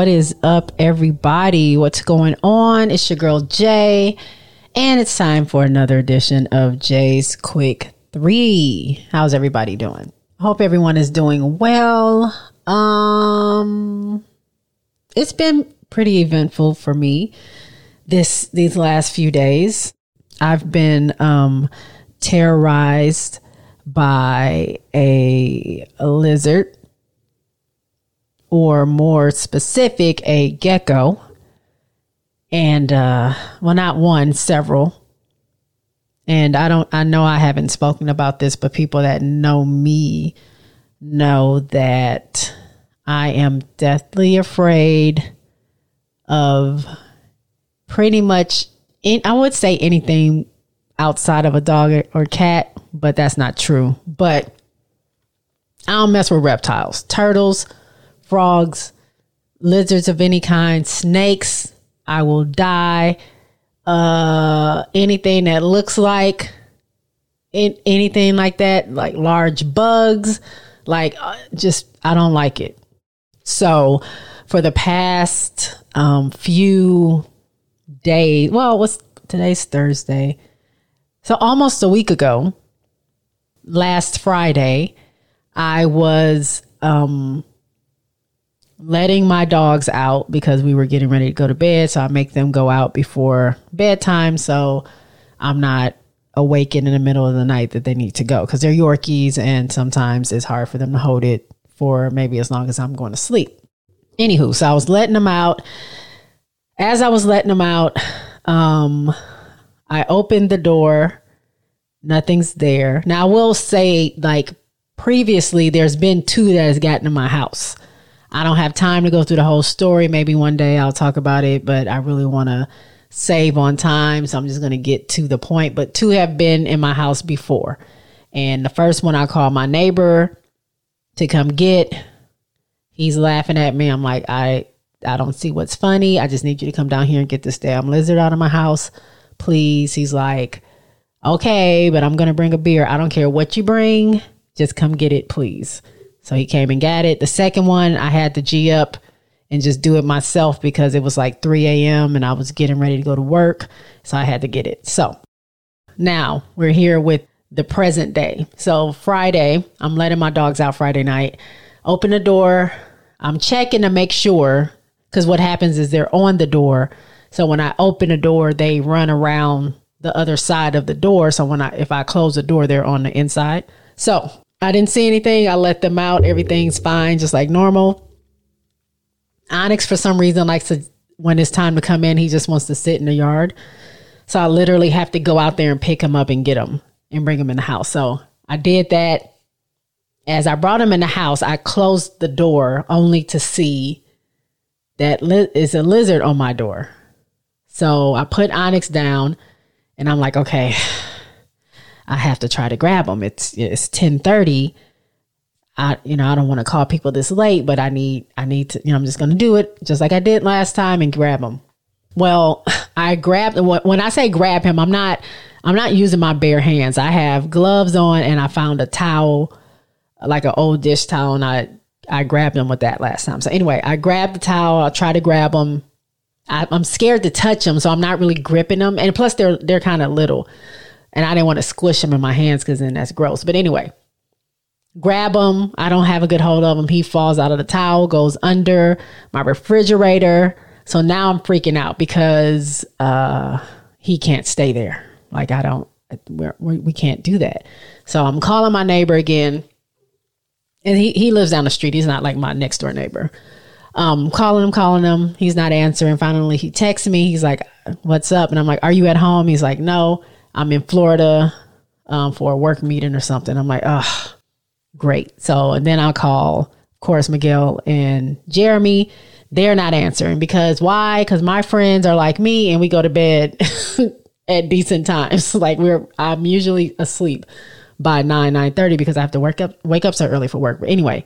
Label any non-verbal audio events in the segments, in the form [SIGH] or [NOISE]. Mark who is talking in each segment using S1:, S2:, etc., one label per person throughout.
S1: What is up, everybody? What's going on? It's your girl Jay, and it's time for another edition of Jay's Quick Three. How's everybody doing? Hope everyone is doing well. Um, it's been pretty eventful for me this these last few days. I've been um terrorized by a, a lizard or more specific, a gecko. And, uh, well, not one, several. And I don't, I know I haven't spoken about this, but people that know me know that I am deathly afraid of pretty much, in, I would say anything outside of a dog or cat, but that's not true. But I don't mess with reptiles, turtles, frogs, lizards of any kind, snakes. I will die. Uh, anything that looks like in, anything like that, like large bugs, like uh, just I don't like it. So for the past um, few days, well, what's today's Thursday, so almost a week ago, last Friday, I was um, letting my dogs out because we were getting ready to go to bed. So I make them go out before bedtime. So I'm not awakened in the middle of the night that they need to go because they're Yorkies and sometimes it's hard for them to hold it for maybe as long as I'm going to sleep. Anywho, so I was letting them out. As I was letting them out, um, I opened the door. Nothing's there. Now I will say, like previously, there's been two that has gotten in my house. I don't have time to go through the whole story. Maybe one day I'll talk about it, but I really want to save on time. So I'm just going to get to the point. But two have been in my house before. And the first one I called my neighbor to come get. He's laughing at me. I'm like, I I don't see what's funny. I just need you to come down here and get this damn lizard out of my house. Please. He's like, okay, but I'm going to bring a beer. I don't care what you bring. Just come get it, please. So he came and got it. The second one, I had to G up and just do it myself because it was like 3 a.m. and I was getting ready to go to work. So I had to get it. So now we're here with the present day. So Friday, I'm letting my dogs out Friday night. Open the door. I'm checking to make sure because what happens is they're on the door. So when I open the door, they run around the other side of the door. So when I if I close the door, they're on the inside. So I didn't see anything. I let them out. Everything's fine, just like normal. Onyx, for some reason, likes to, when it's time to come in, he just wants to sit in the yard. So I literally have to go out there and pick him up and get him and bring him in the house. So I did that. As I brought him in the house, I closed the door only to see that li- is a lizard on my door. So I put Onyx down and I'm like, okay, I have to try to grab them. It's it's ten thirty. I you know I don't want to call people this late, but I need I need to you know I'm just going to do it just like I did last time and grab them. Well, [LAUGHS] I grabbed when I say grab him, I'm not I'm not using my bare hands. I have gloves on and I found a towel, like an old dish towel, and I I grabbed him with that last time. So anyway, I grabbed the towel. I try to grab him. I, am scared to touch them, so I'm not really gripping them. And plus, they're they're kind of little and I didn't want to squish him in my hands because then that's gross. But anyway, grab him. I don't have a good hold of him. He falls out of the towel, goes under my refrigerator. So now I'm freaking out because uh, he can't stay there. Like I don't, we're, we can't do that. So I'm calling my neighbor again, and he he lives down the street. He's not like my next door neighbor. Um, calling him, calling him. He's not answering. Finally, he texts me. He's like, "What's up?" And I'm like, "Are you at home?" He's like, "No." I'm in Florida um, for a work meeting or something. I'm like, oh, great. So and then I'll call, of course, Miguel and Jeremy. They're not answering because why? Because my friends are like me and we go to bed [LAUGHS] at decent times. [LAUGHS] like we're I'm usually asleep by nine nine thirty because I have to wake up wake up so early for work. But anyway,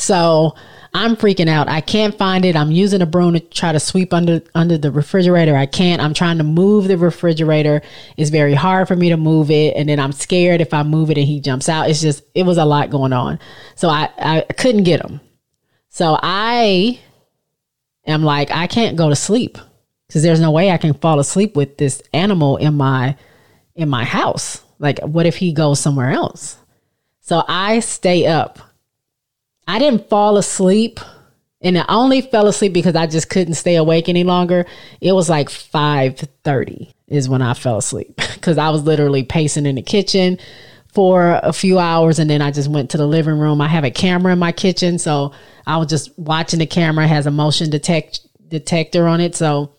S1: so I'm freaking out. I can't find it. I'm using a broom to try to sweep under under the refrigerator. I can't. I'm trying to move the refrigerator. It's very hard for me to move it, and then I'm scared if I move it and he jumps out. It's just it was a lot going on. So I I couldn't get him. So I am like, I can't go to sleep because there's no way I can fall asleep with this animal in my in my house. Like, what if he goes somewhere else? So I stay up. I didn't fall asleep and I only fell asleep because I just couldn't stay awake any longer. It was like 5:30 is when I fell asleep [LAUGHS] cuz I was literally pacing in the kitchen for a few hours and then I just went to the living room. I have a camera in my kitchen, so I was just watching the camera it has a motion detect detector on it, so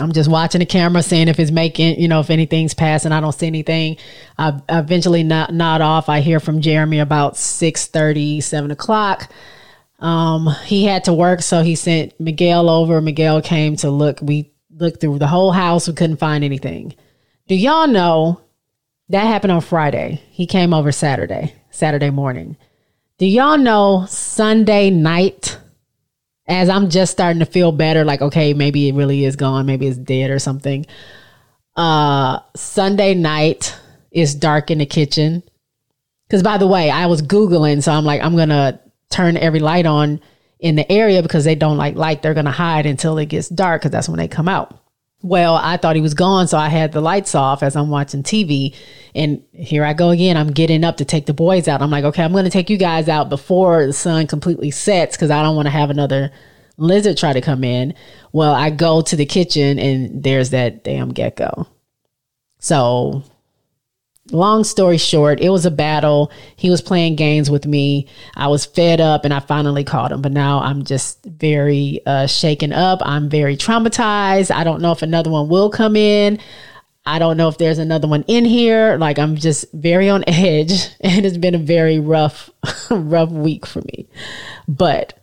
S1: I'm just watching the camera, seeing if it's making, you know, if anything's passing. I don't see anything. I, eventually nod, nod off. I hear from Jeremy about 6 30, 7 o'clock. Um, he had to work, so he sent Miguel over. Miguel came to look. We looked through the whole house. We couldn't find anything. Do y'all know that happened on Friday? He came over Saturday, Saturday morning. Do y'all know Sunday night? As I'm just starting to feel better, like okay, maybe it really is gone, maybe it's dead or something. Uh, Sunday night is dark in the kitchen. Because by the way, I was googling, so I'm like, I'm gonna turn every light on in the area because they don't like light. They're to hide until it gets dark because that's when they come out. Well, I thought he was gone, so I had the lights off as I'm watching TV. And here I go again. I'm getting up to take the boys out. I'm like, okay, I'm going to take you guys out before the sun completely sets because I don't want to have another lizard try to come in. Well, I go to the kitchen and there's that damn gecko. So long story short, it was a battle. He was playing games with me. I was fed up and I finally caught him. But now I'm just very uh, shaken up. I'm very traumatized. I don't know if another one will come in. I don't know if there's another one in here. Like I'm just very on [LAUGHS] edge and it's been a very rough, [LAUGHS] rough week for me. But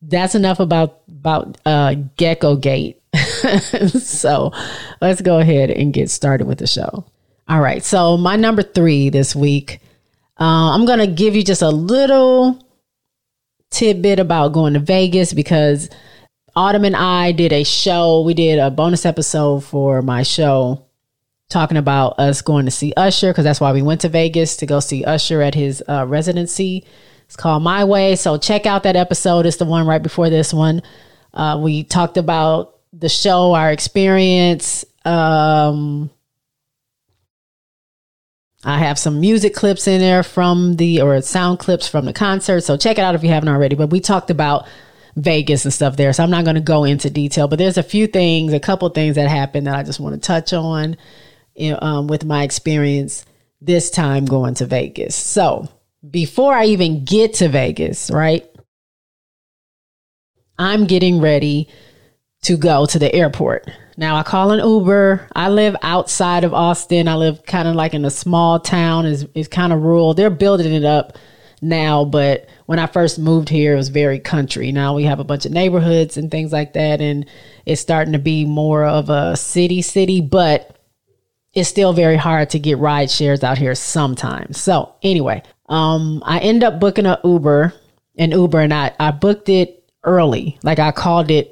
S1: that's enough about about uh, Gecko Gate. [LAUGHS] so let's go ahead and get started with the show. All right. So, my number three this week, uh, I'm going to give you just a little tidbit about going to Vegas because Autumn and I did a show. We did a bonus episode for my show talking about us going to see Usher because that's why we went to Vegas to go see Usher at his uh, residency. It's called My Way. So, check out that episode. It's the one right before this one. Uh, we talked about the show, our experience. Um, I have some music clips in there from the, or sound clips from the concert. So check it out if you haven't already. But we talked about Vegas and stuff there. So I'm not going to go into detail, but there's a few things, a couple things that happened that I just want to touch on um, with my experience this time going to Vegas. So before I even get to Vegas, right? I'm getting ready to go to the airport. Now I call an Uber. I live outside of Austin. I live kind of like in a small town. Is is kind of rural. They're building it up now, but when I first moved here, it was very country. Now we have a bunch of neighborhoods and things like that, and it's starting to be more of a city city, but it's still very hard to get ride shares out here sometimes. So anyway, um, I end up booking a Uber, an Uber, and I I booked it early. Like I called it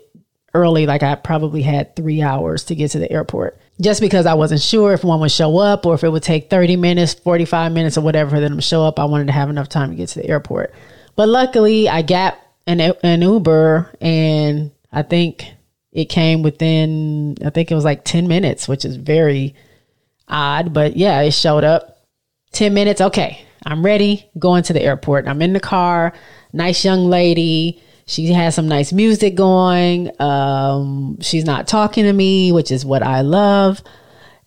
S1: early, like I probably had three hours to get to the airport just because I wasn't sure if one would show up or if it would take 30 minutes, 45 minutes, or whatever for them to show up. I wanted to have enough time to get to the airport. But luckily, I got an, an Uber and I think it came within, I think it was like 10 minutes, which is very odd. But yeah, it showed up 10 minutes. Okay, I'm ready, going to the airport. I'm in the car, nice young lady she has some nice music going. Um, she's not talking to me, which is what I love.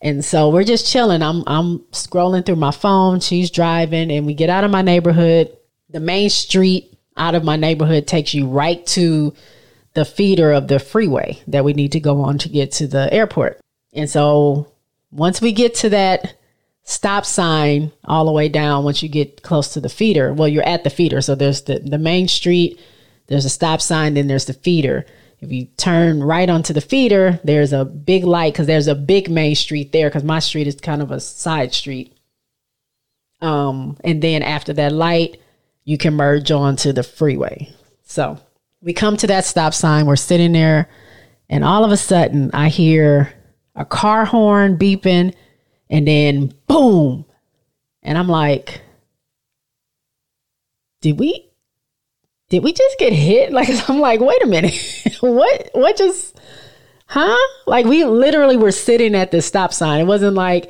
S1: And so we're just chilling. I'm I'm scrolling through my phone. She's driving, and we get out of my neighborhood. The main street out of my neighborhood takes you right to the feeder of the freeway that we need to go on to get to the airport. And so once we get to that stop sign all the way down, once you get close to the feeder, well, you're at the feeder. So there's the, the main street there's a stop sign, then there's the feeder. If you turn right onto the feeder, there's a big light because there's a big main street there because my street is kind of a side street. Um, and then after that light, you can merge onto the freeway. So we come to that stop sign, we're sitting there, and all of a sudden I hear a car horn beeping, and then boom. And I'm like, did we did we just get hit? Like, [LAUGHS] I'm like, wait a minute. [LAUGHS] what, what just, huh? Like, we literally were sitting at the stop sign. It wasn't like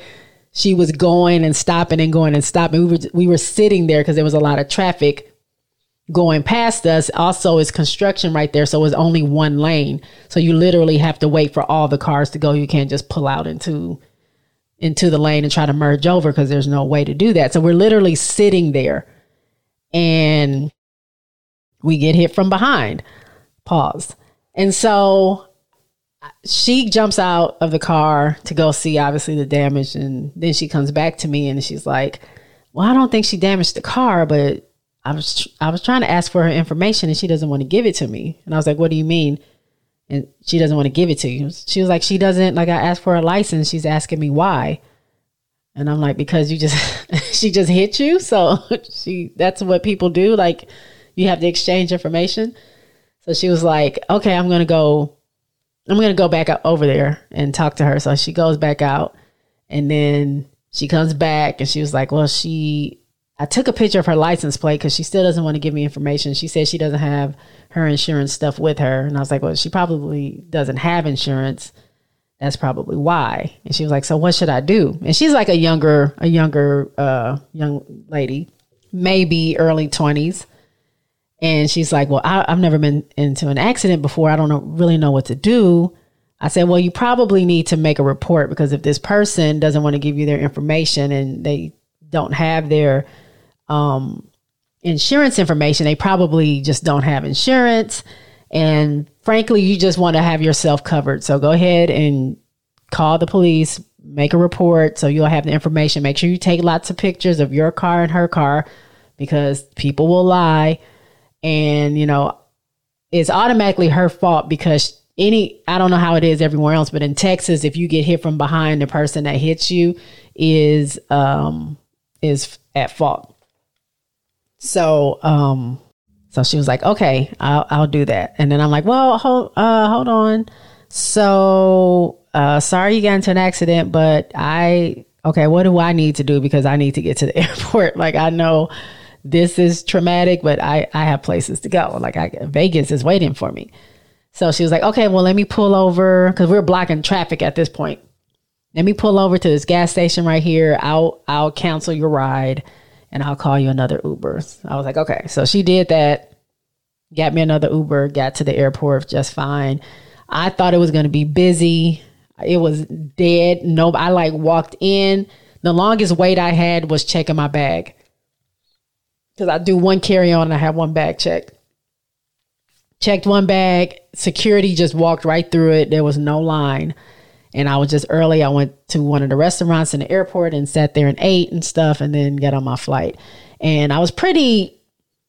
S1: she was going and stopping and going and stopping. We were, we were sitting there because there was a lot of traffic going past us also is construction right there so it's only one lane so you literally have to wait for all the cars to go you can't just pull out into into the lane and try to merge over because there's no way to do that so we're literally sitting there and we get hit from behind pause and so uh, she jumps out of the car to go see obviously the damage and then she comes back to me and she's like well i don't think she damaged the car but I was I was trying to ask for her information and she doesn't want to give it to me. And I was like, "What do you mean?" And she doesn't want to give it to you. She was like, "She doesn't like I asked for a license. She's asking me why." And I'm like, "Because you just [LAUGHS] she just hit you, so [LAUGHS] she that's what people do. Like you have to exchange information." So she was like, "Okay, I'm going to go I'm going to go back up over there and talk to her." So she goes back out and then she comes back and she was like, "Well, she I took a picture of her license plate because she still doesn't want to give me information. She said she doesn't have her insurance stuff with her. And I was like, well, she probably doesn't have insurance. That's probably why. And she was like, so what should I do? And she's like a younger, a younger, uh, young lady, maybe early 20s. And she's like, well, I, have never been into an accident before. I don't know, really know what to do. I said, well, you probably need to make a report because if this person doesn't want to give you their information and they don't have their um, insurance information, they probably just don't have insurance. And frankly, you just want to have yourself covered. So go ahead and call the police, make a report so you'll have the information. Make sure you take lots of pictures of your car and her car because people will lie. And, you know, it's automatically her fault because any, I don't know how it is everywhere else, but in Texas, if you get hit from behind, the person that hits you is, um, is at fault. So, um, so she was like, okay, I'll, I'll do that. And then I'm like, well, hold, uh, hold on. So, uh, sorry you got into an accident, but I, okay, what do I need to do? Because I need to get to the [LAUGHS] airport. Like, I know this is traumatic, but I, I have places to go. Like, I, Vegas is waiting for me. So she was like, okay, well, let me pull over because we we're blocking traffic at this point. Let me pull over to this gas station right here. I'll, I'll cancel your ride and I'll call you another Uber. I was like, okay. So she did that, got me another Uber, got to the airport just fine. I thought it was to be busy. It was dead. No, I like walked in. The longest wait I had was checking my bag because I do one carry on and I have one bag checked. Checked one bag. Security just walked right through it. There was no line and I was just early. I went to one of the restaurants in the airport and sat there and ate and stuff, and then got on my flight. And I was pretty.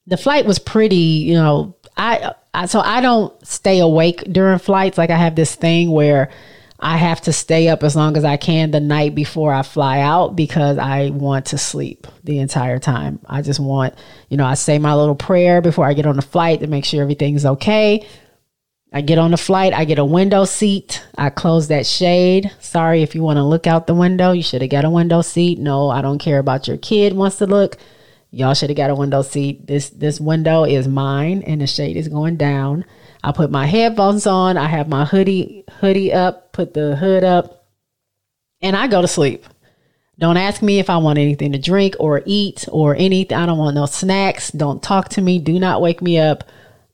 S1: The flight was pretty. You know, I, I so I don't stay awake during flights. Like I have this thing where I have to stay up as long as I can the night before I fly out because I want to sleep the entire time. I just want, you know, I say my little prayer before I get on the flight to make sure everything's okay. I get on the flight, I get a window seat. I close that shade. Sorry if you want to look out the window, you should have got a window seat. No, I don't care about your kid wants to look. Y'all should have got a window seat. This this window is mine and the shade is going down. I put my headphones on, I have my hoodie hoodie up, put the hood up, and I go to sleep. Don't ask me if I want anything to drink or eat or anything. I don't want no snacks. Don't talk to me. Do not wake me up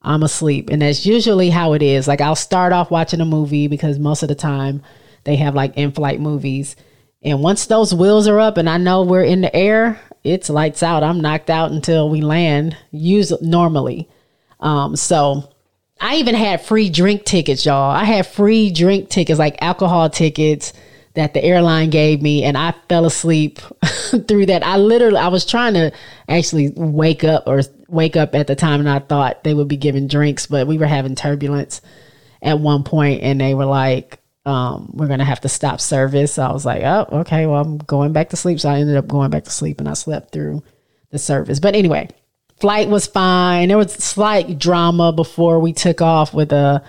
S1: I'm asleep. And that's usually how it is. Like I'll start off watching a movie because most of the time they have like in flight movies. And once those wheels are up and I know we're in the air, it's lights out. I'm knocked out until we land, use normally. Um, so I even had free drink tickets, y'all. I had free drink tickets, like alcohol tickets that the airline gave me and I fell asleep [LAUGHS] through that. I literally I was trying to actually wake up or wake up at the time and I thought they would be giving drinks, but we were having turbulence at one point and they were like um, we're gonna have to stop service. So I was like, oh, okay, well, I'm going back to sleep. So I ended up going back to sleep and I slept through the service. But anyway, flight was fine. There was slight drama before we took off with a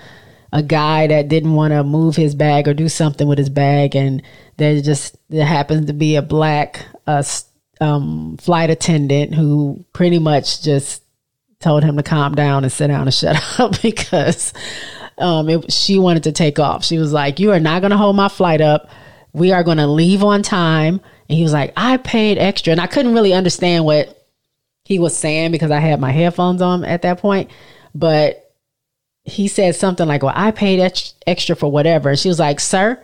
S1: a guy that didn't want to move his bag or do something with his bag, and there just there happens to be a black uh, um, flight attendant who pretty much just told him to calm down and sit down and [LAUGHS] shut up because um, it, she wanted to take off. She was like, You are not going to hold my flight up. We are going to leave on time. And he was like, I paid extra. And I couldn't really understand what he was saying because I had my headphones on at that point. But he said something like, Well, I paid ex- extra for whatever. And she was like, Sir,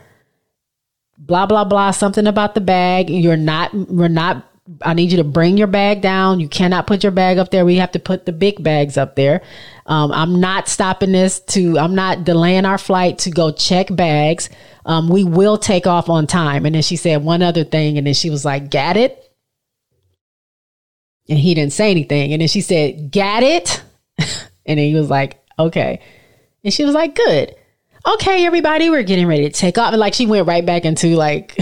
S1: blah, blah, blah, something about the bag. You're not, we're not I need you to bring your bag down. You cannot put your bag up there. We have to put the big bags up there. Um, I'm not stopping this to, I'm not delaying our flight to go check bags. Um, we will take off on time. And then she said one other thing. And then she was like, Got it? And he didn't say anything. And then she said, Got it? [LAUGHS] and then he was like, Okay. And she was like, Good. Okay, everybody, we're getting ready to take off. And like she went right back into like,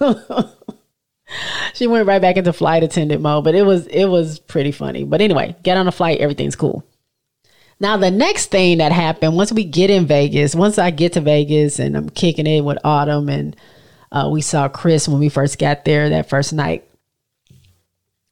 S1: [LAUGHS] she went right back into flight attendant mode, but it was it was pretty funny. But anyway, get on a flight, everything's cool. Now the next thing that happened once we get in Vegas, once I get to Vegas and I'm kicking it with Autumn and uh, we saw Chris when we first got there that first night.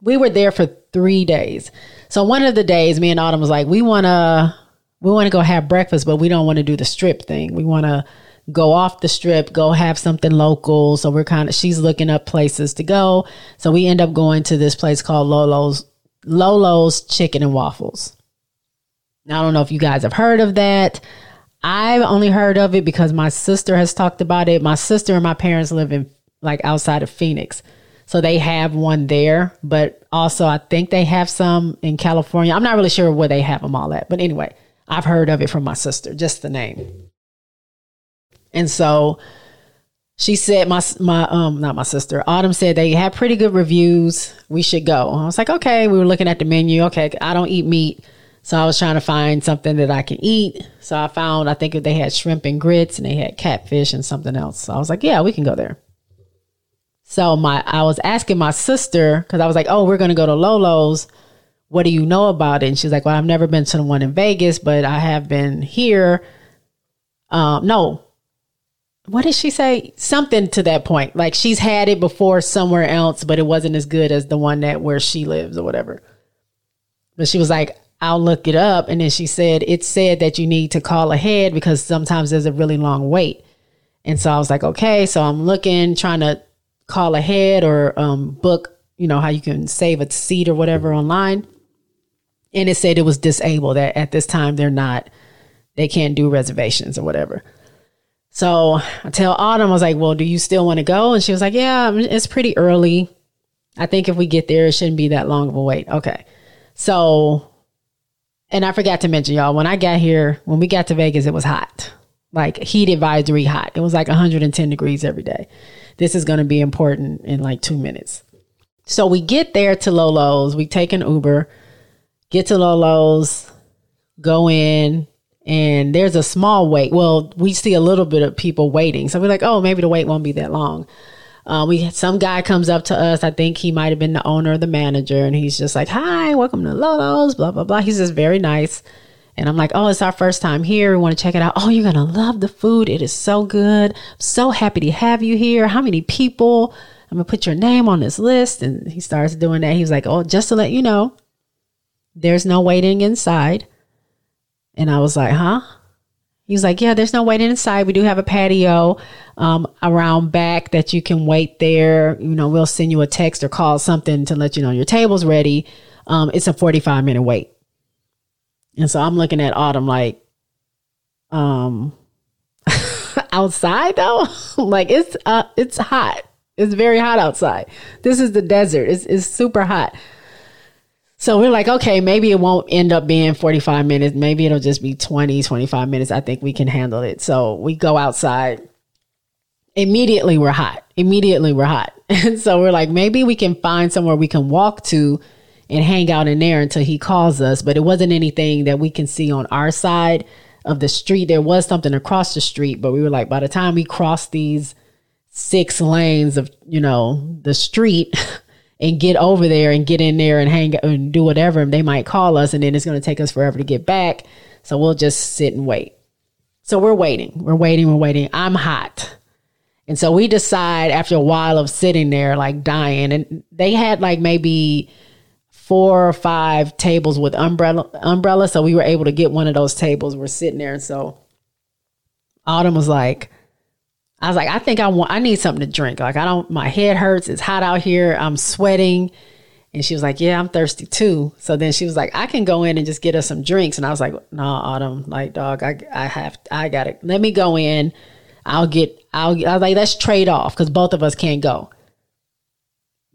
S1: We were there for three days. So one of the days, me and Autumn was like, we wanna we want to go have breakfast, but we don't want to do the strip thing. We want to go off the strip, go have something local. So we're kind of, she's looking up places to go. So we end up going to this place called Lolo's, Lolo's Chicken and Waffles. Now, I don't know if you guys have heard of that. I've only heard of it because my sister has talked about it. My sister and my parents live in like outside of Phoenix. So they have one there, but also I think they have some in California. I'm not really sure where they have them all at. But anyway, I've heard of it from my sister, just the name. And so she said my my um not my sister autumn said they had pretty good reviews we should go i was like okay we were looking at the menu okay i don't eat meat so i was trying to find something that i can eat so i found i think they had shrimp and grits and they had catfish and something else so i was like yeah we can go there so my i was asking my sister because i was like oh we're to go to lolo's what do you know about it and she's like well i've never been to the one in vegas but i have been here um no what did she say? Something to that point. Like she's had it before somewhere else, but it wasn't as good as the one that where she lives or whatever. But she was like, I'll look it up. And then she said, it said that you need to call ahead because sometimes there's a really long wait. And so I was like, okay. So I'm looking, trying to call ahead or um, book, you know, how you can save a seat or whatever online. And it said it was disabled that at this time they're not, they can't do reservations or whatever. So I tell Autumn, I was like, well, do you still want to go? And she was like, yeah, it's pretty early. I think if we get there, it shouldn't be that long of a wait. Okay. So, and I forgot to mention, y'all, when I got here, when we got to Vegas, it was hot, like heat advisory hot. It was like 110 degrees every day. This is going to be important in like two minutes. So we get there to Lolo's, we take an Uber, get to Lolo's, go in, and there's a small wait. Well, we see a little bit of people waiting, so we're like, oh, maybe the wait won't be that long. Uh, we some guy comes up to us. I think he might have been the owner or the manager, and he's just like, "Hi, welcome to Lolo's." Blah blah blah. He's just very nice, and I'm like, "Oh, it's our first time here. We want to check it out. Oh, you're gonna love the food. It is so good. I'm so happy to have you here. How many people? I'm gonna put your name on this list." And he starts doing that. He's like, "Oh, just to let you know, there's no waiting inside." And I was like, huh? He was like, yeah, there's no waiting inside. We do have a patio um, around back that you can wait there. You know, we'll send you a text or call something to let you know your table's ready. Um, it's a 45 minute wait. And so I'm looking at Autumn like, um, [LAUGHS] outside though, [LAUGHS] like it's uh, it's hot. It's very hot outside. This is the desert. It's it's super hot. So we're like, okay, maybe it won't end up being 45 minutes. Maybe it'll just be 20, 25 minutes. I think we can handle it. So we go outside. Immediately we're hot. Immediately we're hot. [LAUGHS] And so we're like, maybe we can find somewhere we can walk to and hang out in there until he calls us. But it wasn't anything that we can see on our side of the street. There was something across the street, but we were like, by the time we cross these six lanes of, you know, the street, [LAUGHS] and get over there and get in there and hang and do whatever. They might call us and then it's going to take us forever to get back. So we'll just sit and wait. So we're waiting. We're waiting. We're waiting. I'm hot. And so we decide after a while of sitting there, like dying, and they had like maybe four or five tables with umbrella umbrella. So we were able to get one of those tables. We're sitting there. And so Autumn was like, I was like, I think I want I need something to drink. Like I don't my head hurts. It's hot out here. I'm sweating. And she was like, Yeah, I'm thirsty too. So then she was like, I can go in and just get us some drinks. And I was like, No, Autumn, like dog, I I have I got it. Let me go in. I'll get I'll I was like, let's trade off because both of us can't go.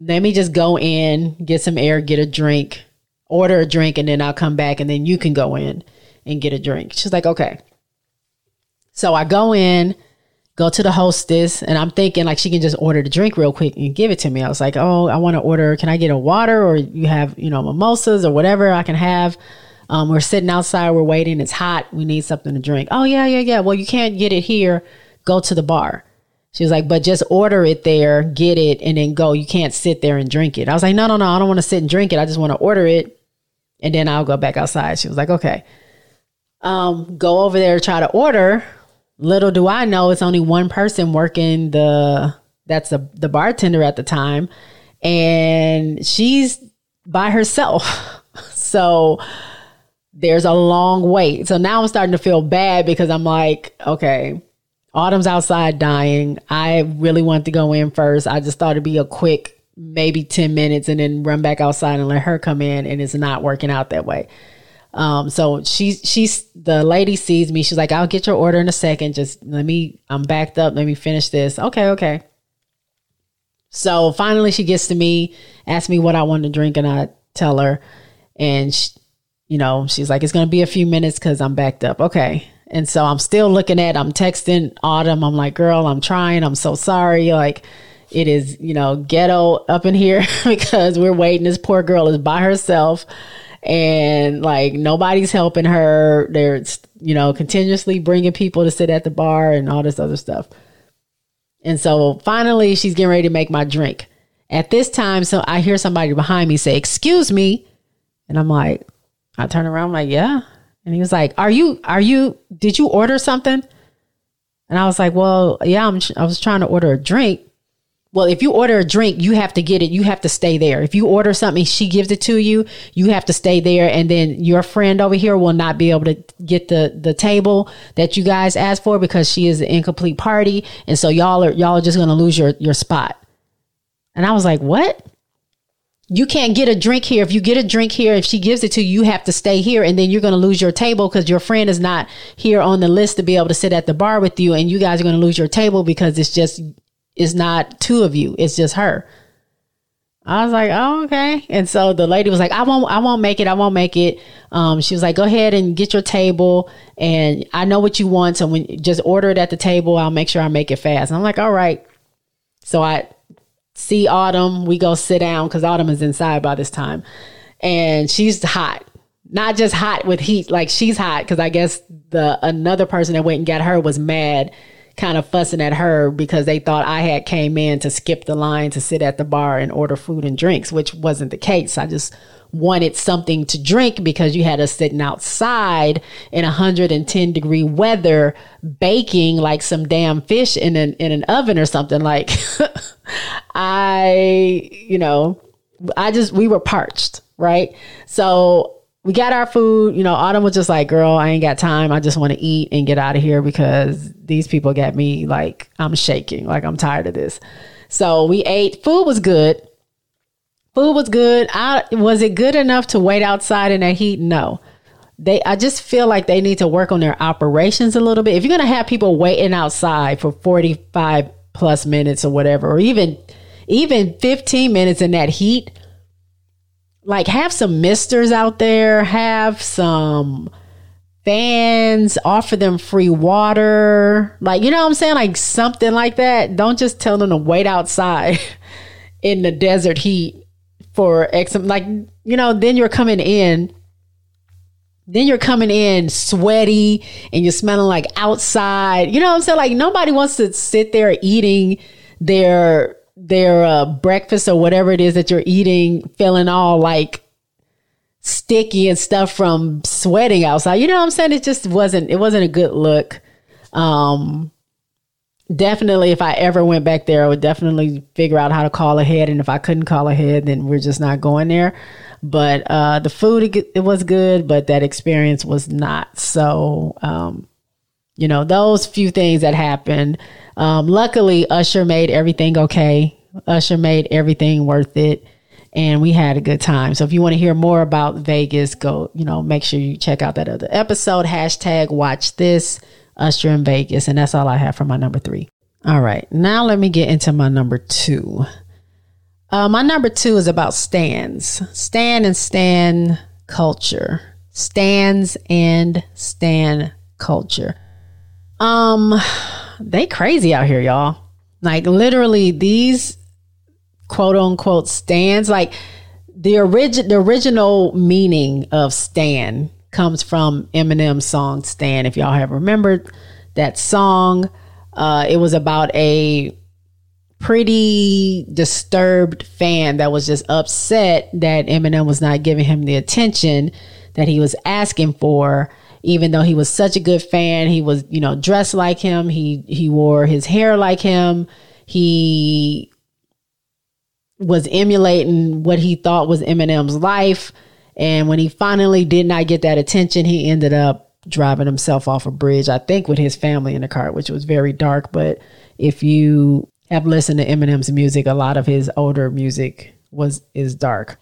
S1: Let me just go in, get some air, get a drink, order a drink, and then I'll come back and then you can go in and get a drink. She's like, Okay. So I go in go to the hostess and I'm thinking like she can just order the drink real quick and give it to me. I was like, oh, I want to order. Can I get a water or you have, you know, mimosas or whatever I can have? Um, we're sitting outside, we're waiting. It's hot. We need something to drink. Oh, yeah, yeah, yeah. Well, you can't get it here. Go to the bar. She was like, but just order it there, get it, and then go. You can't sit there and drink it. I was like, no, no, no. I don't want to sit and drink it. I just want to order it and then I'll go back outside. She was like, okay. Um, go over there, try to order Little do I know, it's only one person working the that's the the bartender at the time, and she's by herself. [LAUGHS] so there's a long wait. So now I'm starting to feel bad because I'm like, okay, Autumn's outside dying. I really want to go in first. I just thought it'd be a quick, maybe 10 minutes and then run back outside and let her come in. And it's not working out that way. Um, so she's she's the lady sees me. She's like, "I'll get your order in a second. Just let me. I'm backed up. Let me finish this." Okay, okay. So finally, she gets to me, asks me what I want to drink, and I tell her, and she, you know, she's like, "It's gonna be a few minutes because I'm backed up." Okay. And so I'm still looking at. I'm texting Autumn. I'm like, "Girl, I'm trying. I'm so sorry." Like it is, you know, ghetto up in here [LAUGHS] because we're waiting. This poor girl is by herself and like nobody's helping her. They're, you know, continuously bringing people to sit at the bar and all this other stuff. And so finally, she's getting ready to make my drink. At this time, so I hear somebody behind me say, Excuse me. And I'm like, I turn around, I'm like, Yeah. And he was like, Are you, are you, did you order something? And I was like, Well, yeah, I'm, I was trying to order a drink. Well, if you order a drink, you have to get it. You have to stay there. If you order something, she gives it to you. You have to stay there, and then your friend over here will not be able to get the the table that you guys asked for because she is an incomplete party, and so y'all are y'all are just to lose your your spot. And I was like, what? You can't get a drink here. If you get a drink here, if she gives it to you, you have to stay here, and then you're going to lose your table because your friend is not here on the list to be able to sit at the bar with you, and you guys are going to lose your table because it's just it's not two of you, it's just her. I was like, oh, okay. And so the lady was like, I won't, I won't make it. I won't make it. Um, she was like, go ahead and get your table. And I know what you want. So when just order it at the table, I'll make sure I make it fast. And I'm like, all right. So I see Autumn. We go sit down because Autumn is inside by this time. And she's hot. Not just hot with heat, like she's hot because I guess the another person that went and got her was mad kind of fussing at her because they thought I had came in to skip the line to sit at the bar and order food and drinks, which wasn't the case. I just wanted something to drink because you had us sitting outside in 110 degree weather baking like some damn fish in an in an oven or something like [LAUGHS] I you know I just we were parched right so we got our food. You know, Autumn was just like, girl, I ain't got time. I just want to eat and get out of here because these people got me like, I'm shaking. Like, I'm tired of this. So we ate. Food was good. Food was good. I, was it good enough to wait outside in that heat? No. They, I just feel like they need to work on their operations a little bit. If you're going to have people waiting outside for 45 plus minutes or whatever, or even, even 15 minutes in that heat, like have some misters out there, have some fans, offer them free water. Like, you know what I'm saying? Like something like that. Don't just tell them to wait outside [LAUGHS] in the desert heat for X like, you know, then you're coming in then you're coming in sweaty and you're smelling like outside. You know what I'm saying? Like nobody wants to sit there eating their their uh, breakfast or whatever it is that you're eating feeling all like sticky and stuff from sweating outside. You know what I'm saying? It just wasn't it wasn't a good look. Um definitely, if I ever went back there, I would definitely figure out how to call ahead. And if I couldn't call ahead, then we're just not going there. But uh, the food, it, was good, but that experience was not. So, um, you know, those few things that happened. Um, luckily, Usher made everything okay. Usher made everything worth it and we had a good time. So if you want to hear more about Vegas, go, you know, make sure you check out that other episode. Hashtag watch this, Usher in Vegas. And that's all I have for my number three. All right. Now let me get into my number two. Uh, my number two is about stans. stan and stan culture. Stans and stan culture. Um, they crazy out here, y'all. Like literally these quote unquote stans. Like the origin, the original meaning of Stan comes from Eminem's song Stan. If y'all have remembered that song, uh, it was about a pretty disturbed fan that was just upset that Eminem was not giving him the attention that he was asking for even though he was such a good fan he was you know dressed like him he he wore his hair like him he was emulating what he thought was Eminem's life. And when he finally did not get that attention, he ended up driving himself off a bridge, I think with his family in the car, which was very dark. But if you have listened to Eminem's music, a lot of his older music was is dark.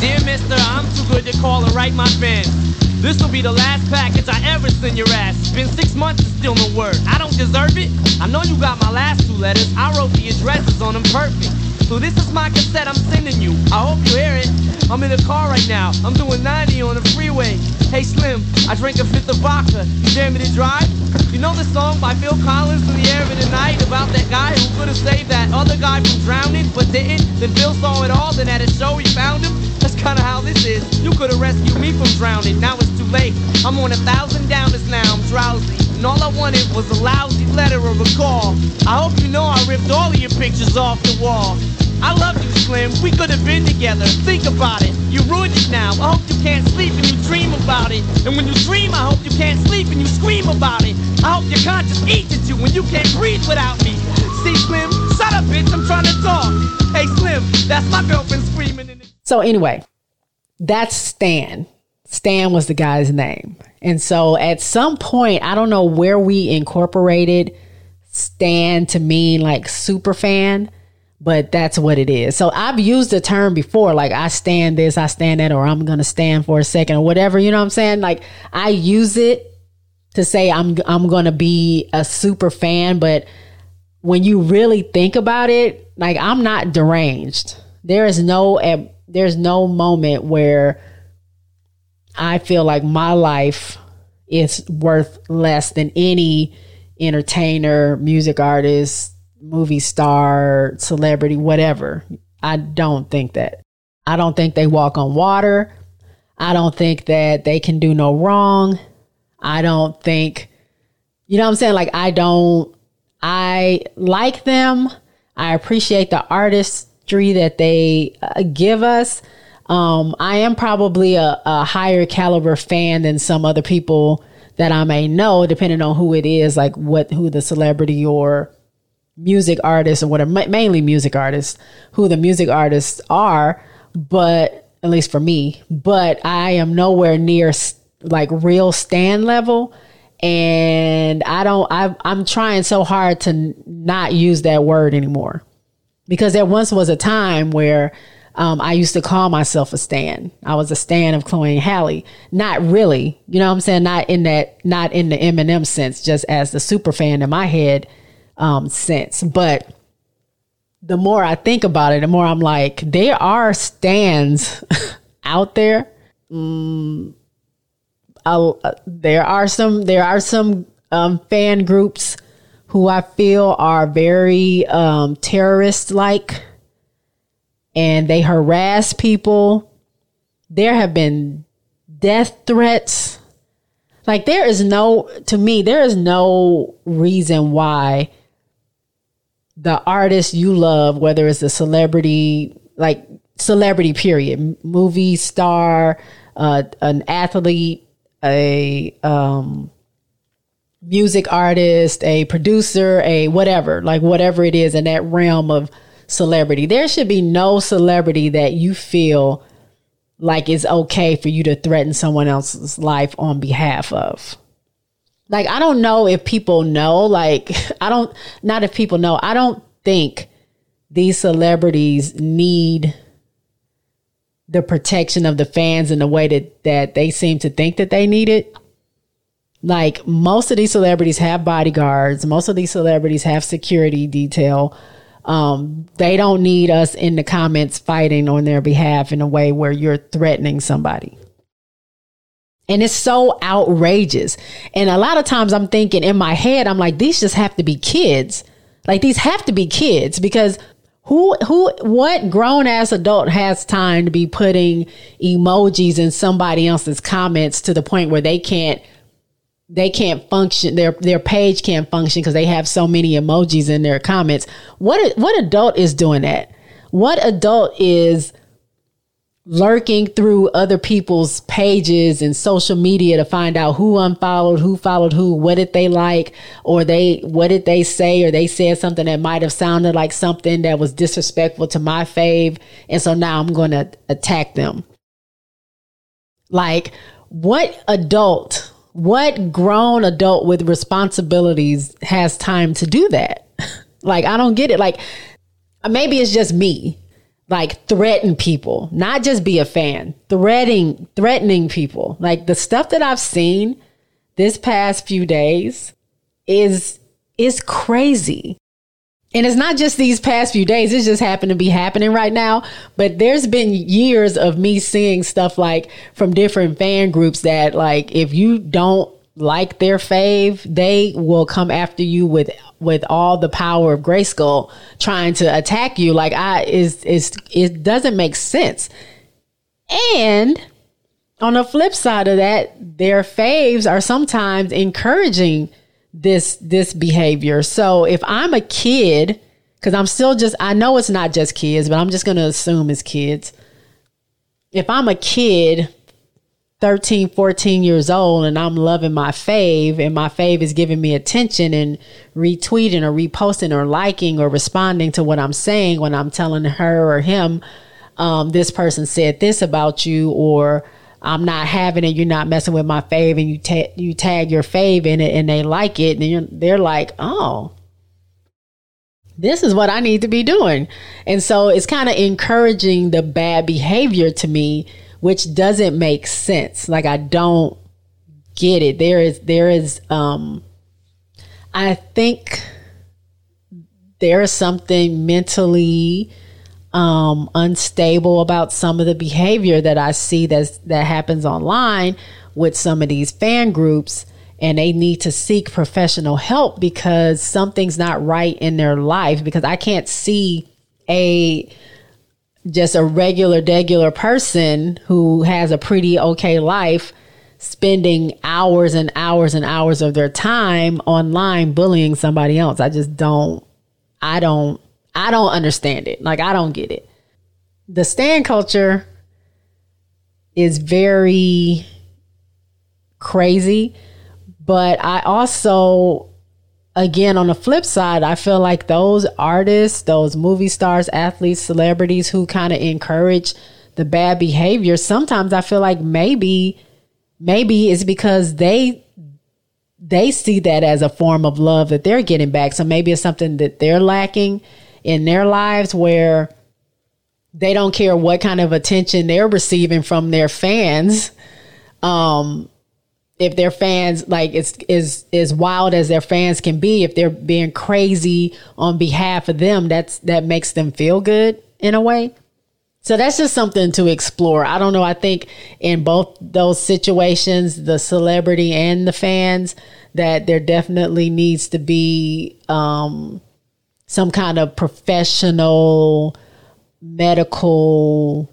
S2: Dear mister, I'm too good to call and write my fans. This'll be the last package I ever send your ass. Been six months and still no word. I don't deserve it. I know you got my last two letters. I wrote the addresses on them perfect. So this is my cassette I'm sending you. I hope you hear it. I'm in the car right now. I'm doing 90 on the freeway. Hey Slim, I drank a fifth of vodka. You dare me to drive? You know the song by Phil Collins in the air of the night about that guy who could have saved that other guy from drowning but didn't? Then Phil saw it all. Then at a show he found him. That's kinda how this is. You could have rescued me from drowning. Now it's too late. I'm on a thousand downers now. I'm drowsy. And all I wanted was a lousy letter or a call. I hope you know I ripped all of your pictures off the wall. I love you, Slim. We could have been together. Think about it. You ruined it now. I hope you can't sleep and you dream about it. And when you dream, I hope you can't sleep and you scream about it. I hope your conscience eats at you when you can't breathe without me. See, Slim? Shut up, bitch. I'm trying to talk. Hey, Slim. That's my girlfriend screaming. In the-
S1: so anyway, that's Stan. Stan was the guy's name. And so at some point, I don't know where we incorporated Stan to mean like super fan but that's what it is. So I've used the term before, like I stan this, I stan that, or I'm gonna stan for a second, or whatever. You know what I'm saying? Like I use it to say I'm I'm gonna be a super fan, but when you really think about it, like I'm not deranged. There is no there's no moment where I feel like my life is worth less than any entertainer, music artist, movie star, celebrity, whatever. I don't think that. I don't think they walk on water. I don't think that they can do no wrong. I don't think, you know what I'm saying? Like, I don't, I like them. I appreciate the artistry that they uh, give us. Um, I am probably a, a higher caliber fan than some other people that I may know, depending on who it is, like what, who the celebrity or music artists or whatever, mainly music artists, who the music artists are, but at least for me, but I am nowhere near like real stan level. And I don't, I, I'm trying so hard to not use that word anymore because there once was a time where um, I used to call myself a stan. I was a stan of Chloe and Halle. Not really, you know what I'm saying? Not in that, not in the Eminem sense, just as the super fan in my head um, sense. But the more I think about it, the more I'm like, there are stans [LAUGHS] out there. Mm, uh, there are some there are some um, fan groups who I feel are very um, terrorist like, and they harass people. There have been death threats. Like there is no to me there is no reason why the artist you love, whether it's a celebrity, like celebrity period, movie star, uh, an athlete, a um, music artist, a producer, a whatever, like whatever it is in that realm of celebrity. There should be no celebrity that you feel like it's okay for you to threaten someone else's life on behalf of. Like, I don't know if people know, like, [LAUGHS] I don't, not if people know, I don't think these celebrities need the protection of the fans in the way that, that they seem to think that they need it. Like, most of these celebrities have bodyguards, most of these celebrities have security detail. Um, they don't need us in the comments fighting on their behalf in a way where you're threatening somebody. And it's so outrageous. And a lot of times I'm thinking in my head, I'm like, these just have to be kids. Like these have to be kids because who who what grown ass adult has time to be putting emojis in somebody else's comments to the point where they can't they can't function their their page can't function because they have so many emojis in their comments. What what adult is doing that? What adult is lurking through other people's pages and social media to find out who unfollowed, who followed who, what did they like, or they what did they say, or they said something that might have sounded like something that was disrespectful to my fave, and so now I'm going to attack them. Like, what adult, what grown adult with responsibilities has time to do that? [LAUGHS] like, I don't get it. Like, maybe it's just me like threaten people, not just be a fan, threatening, threatening people. Like the stuff that I've seen this past few days is, is crazy. And it's not just these past few days. It's just happened to be happening right now. But there's been years of me seeing stuff like from different fan groups that like, if you don't like their fave, they will come after you with with all the power of Grayskull trying to attack you. Like I is is it doesn't make sense. And on the flip side of that, their faves are sometimes encouraging this this behavior. So if I'm a kid, because I'm still just I know it's not just kids, but I'm just gonna assume it's kids. If I'm a kid 13, 14 years old and I'm loving my fave and my fave is giving me attention and retweeting or reposting or liking or responding to what I'm saying when I'm telling her or him, um, this person said this about you or I'm not having it, you're not messing with my fave and you, ta- you tag your fave in it and they like it and they're like, oh, this is what I need to be doing. And so it's kind of encouraging the bad behavior to me which doesn't make sense. Like I don't get it. There is there is um I think there is something mentally um unstable about some of the behavior that I see that's that happens online with some of these fan groups and they need to seek professional help because something's not right in their life because I can't see a just a regular, regular person who has a pretty okay life spending hours and hours and hours of their time online bullying somebody else. I just don't, I don't, I don't understand it. Like, I don't get it. The stan culture is very crazy, but I also again, on the flip side, I feel like those artists, those movie stars, athletes, celebrities who kind of encourage the bad behavior, sometimes I feel like maybe, maybe it's because they they see that as a form of love that they're getting back. So maybe it's something that they're lacking in their lives where they don't care what kind of attention they're receiving from their fans. Um, if their fans like it's is as wild as their fans can be if they're being crazy on behalf of them that's that makes them feel good in a way so that's just something to explore i don't know i think in both those situations the celebrity and the fans that there definitely needs to be um, some kind of professional medical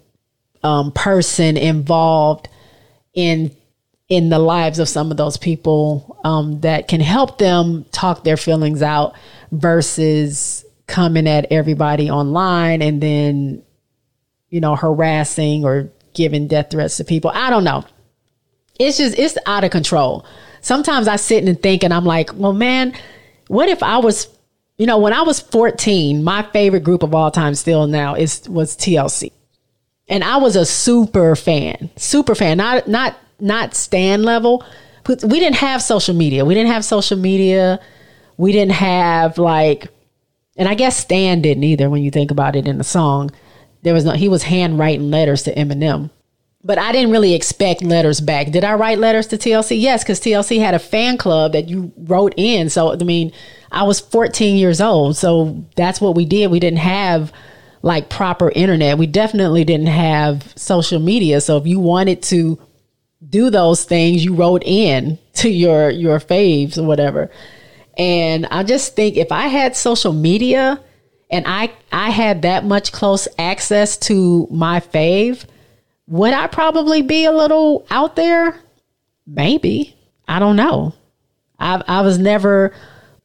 S1: um, person involved in in the lives of some of those people um, that can help them talk their feelings out versus coming at everybody online and then you know harassing or giving death threats to people. I don't know. It's just it's out of control. Sometimes I sit and think and I'm like, well, man, what if I was, you know, when I was 14, my favorite group of all time still now is was TLC. And I was a super fan, super fan, not not not stan level. But we didn't have social media. We didn't have social media. We didn't have like and I guess Stan didn't either when you think about it in the song. There was no he was handwriting letters to Eminem. But I didn't really expect letters back. Did I write letters to TLC? Yes, because TLC had a fan club that you wrote in. So I mean, I was 14 years old. So that's what we did. We didn't have like proper internet. We definitely didn't have social media. So if you wanted to do those things, you wrote in [LAUGHS] to your your faves or whatever. And I just think if I had social media and I I had that much close access to my fave, would I probably be a little out there? Maybe. I don't know. I I was never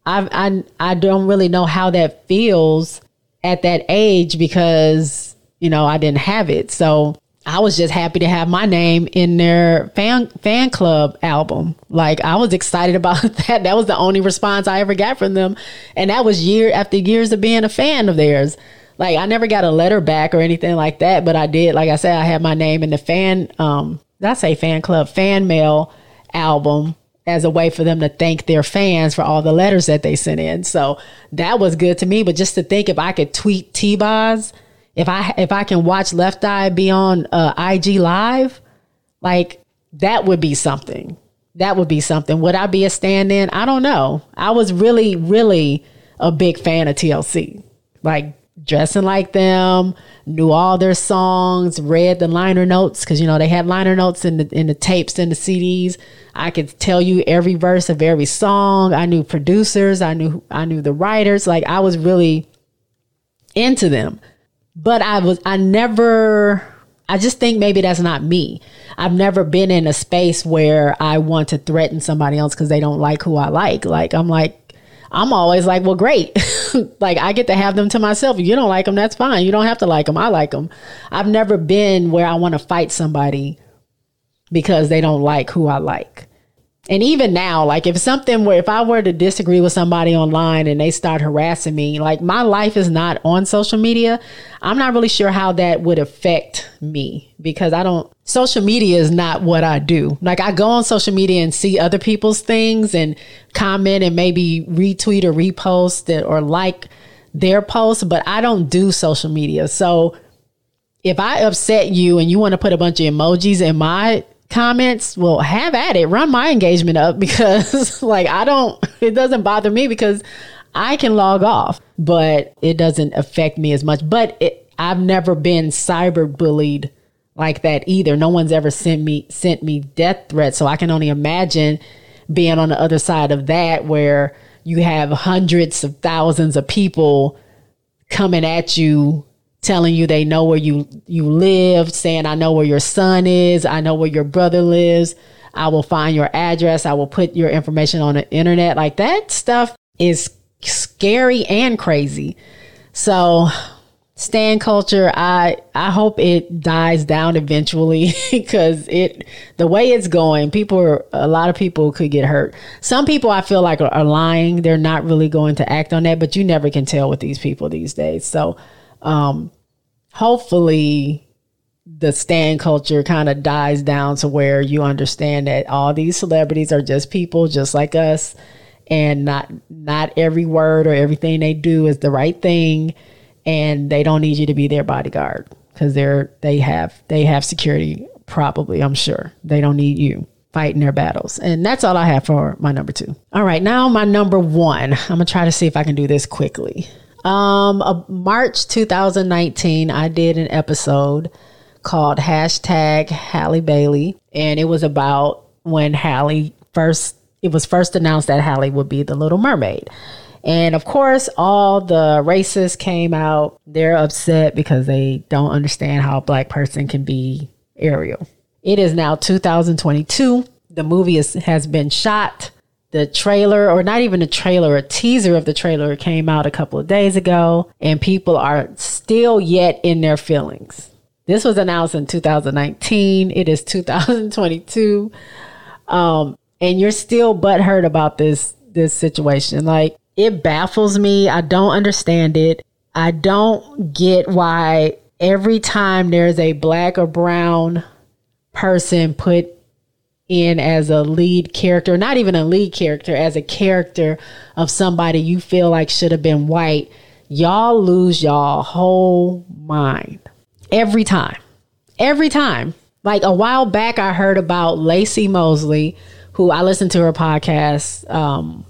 S1: I I I don't really know how that feels at that age because you know I didn't have it. So I was just happy to have my name in their fan fan club album. Like I was excited [LAUGHS] about that. That was the only response I ever got from them, and that was year after years of being a fan of theirs. Like I never got a letter back or anything like that, but I did. Like I said, I had my name in the fan. Um, I say fan club fan mail album as a way for them to thank their fans for all the letters that they sent in. So that was good to me. But just to think if I could tweet T-Boz if I if I can watch Left Eye be on uh, IG Live, like that would be something. That would be something. Would I be a stand-in? I don't know. I was really, really a big fan of TLC. Like dressing like them, knew all their songs, read the liner notes because you know they had liner notes in the in the tapes and the CDs. I could tell you every verse of every song. I knew producers. I knew I knew the writers. Like I was really into them but I was, I never, I just think maybe that's not me. I've never been in a space where I want to threaten somebody else because they don't like who I like. Like, I'm like, I'm always like, well, great. [LAUGHS] like, I get to have them to myself. If you don't like them, that's fine. You don't have to like them. I like them. I've never been where I want to fight somebody because they don't like who I like and even now, like if something were, if I were to disagree with somebody online and they start harassing me, like my life is not on social media, I'm not really sure how that would affect me because I don't, social media is not what I do. Like I go on social media and see other people's things and comment and maybe retweet or repost it or like their posts, but I don't do social media. So if I upset you and you want to put a bunch of emojis in my comments, well, have at it. Run my engagement up [LAUGHS] because, like, I don't, it doesn't bother me because I can log off, but it doesn't affect me as much. But it, I've never been cyber bullied like that either. No one's ever sent me sent me death threats, so I can only imagine being on the other side of that where you have hundreds of thousands of people coming at you telling you they know where you you live, saying I know where your son is, I know where your brother lives. I will find your address. I will put your information on the internet. Like that stuff is scary and crazy. So stan culture, I I hope it dies down eventually [LAUGHS] because it the way it's going, people are a lot of people could get hurt. Some people I feel like are, are lying. They're not really going to act on that, but you never can tell with these people these days. So um, hopefully the stan culture kind of dies down to where you understand that all these celebrities are just people just like us. And not not every word or everything they do is the right thing. And they don't need you to be their bodyguard because they're they have they have security probably i'm sure. They don't need you fighting their battles. And that's all i have for my number two. All right now my number one. I'm gonna try to see if i can do this quickly um, uh, March 2019, I did an episode called hashtag Halle Bailey, and it was about when Halle first. It was first announced that Halle would be the Little Mermaid. And of course, all the racists came out. They're upset because they don't understand how a black person can be Ariel. It is now 2022. The movie is, has been shot the trailer, or not even a trailer, a teaser of the trailer came out a couple of days ago, and people are still yet in their feelings. This was announced in 2019. It is 2022. Um, and you're still butthurt about this this situation. Like it baffles me. I don't understand it. I don't get why every time there's a black or brown person put in as a lead character, not even a lead character, as a character of somebody you feel like should have been white, y'all lose y'all whole mind every time. Every time. Like a while back, I heard about Laci Mosley, who I listened to her podcast. Um,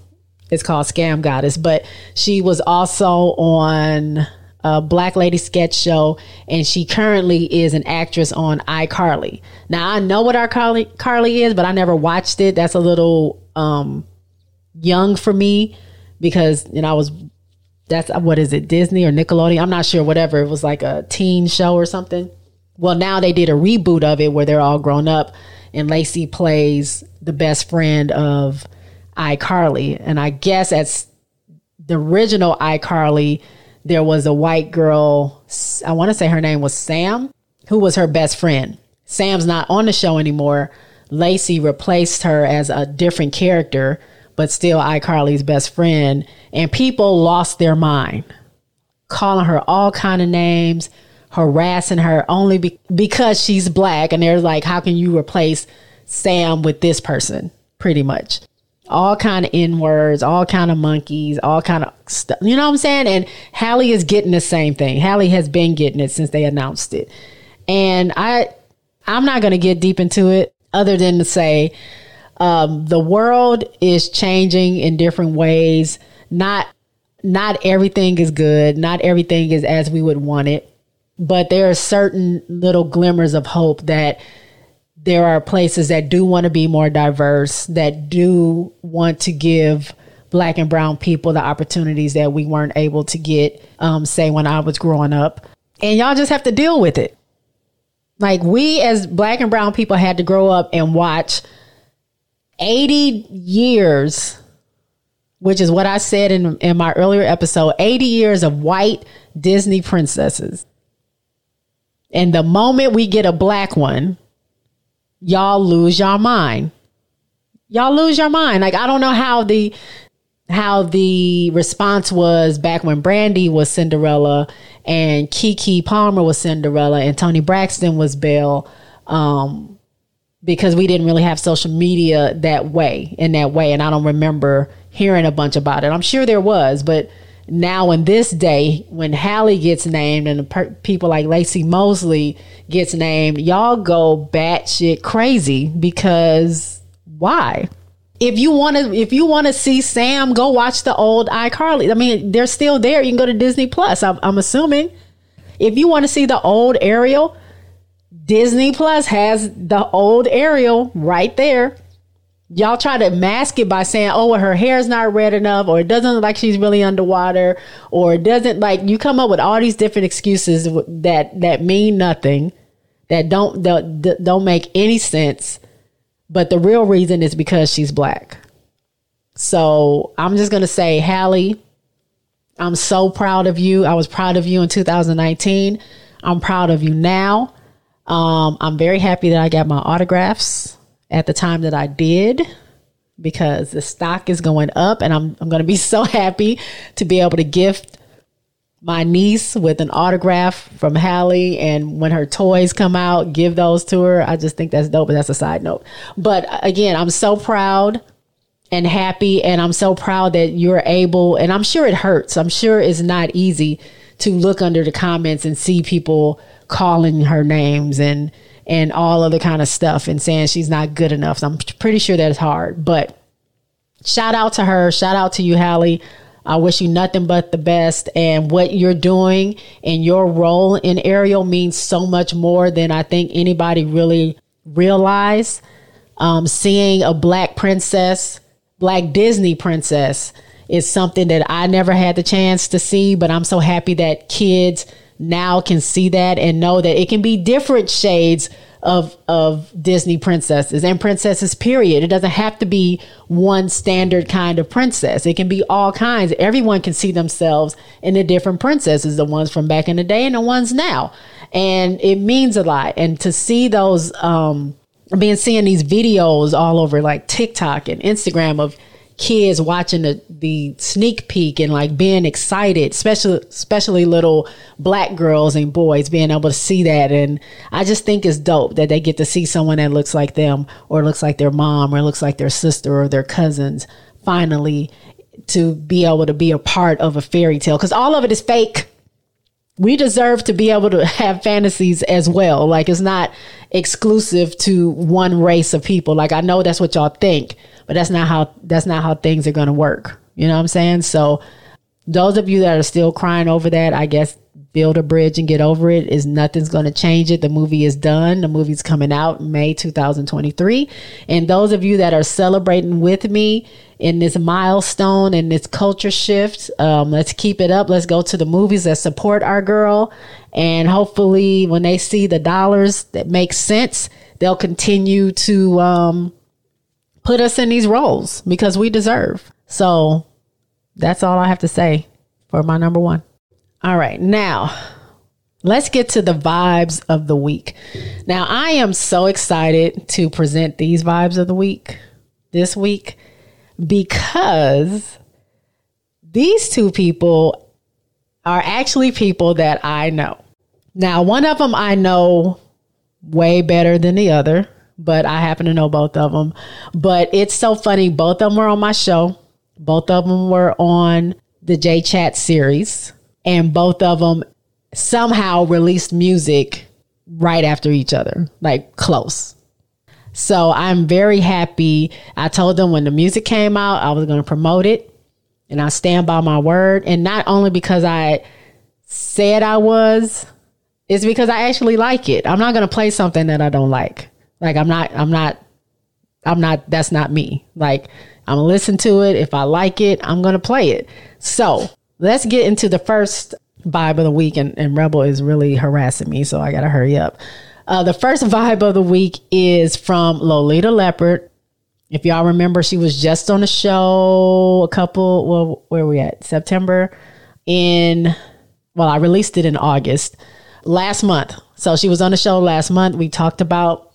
S1: it's called Scam Goddess, but she was also on a Black Lady sketch show, and she currently is an actress on iCarly. Now I know what iCarly Carly is, but I never watched it. That's a little um, young for me because you know I was that's what is it Disney or Nickelodeon? I'm not sure. Whatever it was like a teen show or something. Well, now they did a reboot of it where they're all grown up, and Laci plays the best friend of iCarly, and I guess as the original iCarly there was a white girl, I want to say her name was Sam, who was her best friend. Sam's not on the show anymore. Laci replaced her as a different character, but still iCarly's best friend. And people lost their mind, calling her all kind of names, harassing her only be- because she's black. And they're like, how can you replace Sam with this person? Pretty much all kind of n words, all kind of monkeys, all kind of stuff. You know what I'm saying? And Halle is getting the same thing. Halle has been getting it since they announced it. And I, I'm not going to get deep into it other than to say, um, the world is changing in different ways. Not, not everything is good. Not everything is as we would want it. But there are certain little glimmers of hope that there are places that do want to be more diverse, that do want to give black and brown people the opportunities that we weren't able to get, um, say, when I was growing up. And y'all just have to deal with it. Like, we as black and brown people had to grow up and watch 80 years, which is what I said in, in my earlier episode 80 years of white Disney princesses. And the moment we get a black one, y'all lose your mind. Y'all lose your mind. Like I don't know how the how the response was back when Brandy was Cinderella and Keke Palmer was Cinderella and Toni Braxton was Belle. Um, because we didn't really have social media that way in that way and I don't remember hearing a bunch about it. I'm sure there was, but now in this day when Halle gets named and per- people like Laci Mosley gets named, y'all go batshit crazy because why? If you want to, if you want to see Sam, go watch the old iCarly. I mean, they're still there. You can go to Disney Plus. I'm, I'm assuming. If you want to see the old Ariel, Disney Plus has the old Ariel right there y'all try to mask it by saying, oh, well, her hair's not red enough, or it doesn't look like she's really underwater, or it doesn't like you come up with all these different excuses that that mean nothing, that don't that don't make any sense. But the real reason is because she's black. So I'm just gonna say, Halle, I'm so proud of you. I was proud of you in 2019. I'm proud of you now. Um, I'm very happy that I got my autographs at the time that I did because the stock is going up and I'm, I'm going to be [LAUGHS] so happy to be able to gift my niece with an autograph from Halle and when her toys come out, give those to her. I just think that's dope, but that's a side note. But uh, again, I'm so proud and happy and I'm so proud that you're able and I'm sure it hurts. I'm sure it's not easy to look under the comments and see people calling her names and and all other kind of stuff and saying she's not good enough. So I'm pretty sure that's hard. But shout out to her. Shout out to you, Halle. I wish you nothing but the best. And what you're doing and your role in Ariel means so much more than I think anybody really realize. Um, seeing a black princess, black Disney princess, is something that I never had the chance to see. But I'm so happy that kids now can see that and know that it can be different shades of of Disney princesses and princesses period. It doesn't have to be one standard kind of princess. It can be all kinds. Everyone can see themselves in the different princesses, the ones from back in the day and the ones now. And it means a lot. And to see those um been seeing these videos all over like TikTok and Instagram of kids watching the, the sneak peek and like being excited, especially especially little black girls and boys being able to see that. And I just think it's dope that they get to see someone that looks like them or looks like their mom or looks like their sister or their cousins finally to be able to be a part of a fairy tale because all of it is fake we deserve to be able to [LAUGHS] have fantasies as well. Like it's not exclusive to one race of people. Like I know that's what y'all think, but that's not how that's not how things are going to work. You know what I'm saying? So those of you that are still crying over that, I guess build a bridge and get over it is nothing's going to change it. The movie is done. The movie's coming out May 2023. And those of you that are celebrating with me in this milestone and this culture shift, um, let's keep it up. Let's go to the movies that support our girl. And hopefully when they see the dollars that make sense, they'll continue to, um, put us in these roles because we deserve. So that's all I have to say for my number one. All right, now let's get to the vibes of the week. Now, I am so excited to present these vibes of the week this week because these two people are actually people that I know. Now, one of them I know way better than the other, but I happen to know both of them. But it's so funny. Both of them were on my show, both of them were on the J Chat series and both of them somehow released music right after each other, like close. So I'm very happy. I told them when the music came out, I was going to promote it and I stand by my word. And not only because I said I was, it's because I actually like it. I'm not going to play something that I don't like. Like I'm not, I'm not, I'm not, that's not me. Like I'm to listen to it. If I like it, I'm to play it. So let's get into the first vibe of the week. And, and Rebel is really harassing me, so I got to hurry up. Uh, the first vibe of the week is from Lolita Leopard. If y'all remember, she was just on the show a couple, well, where we at? September in, well, I released it in August last month. So she was on the show last month. We talked about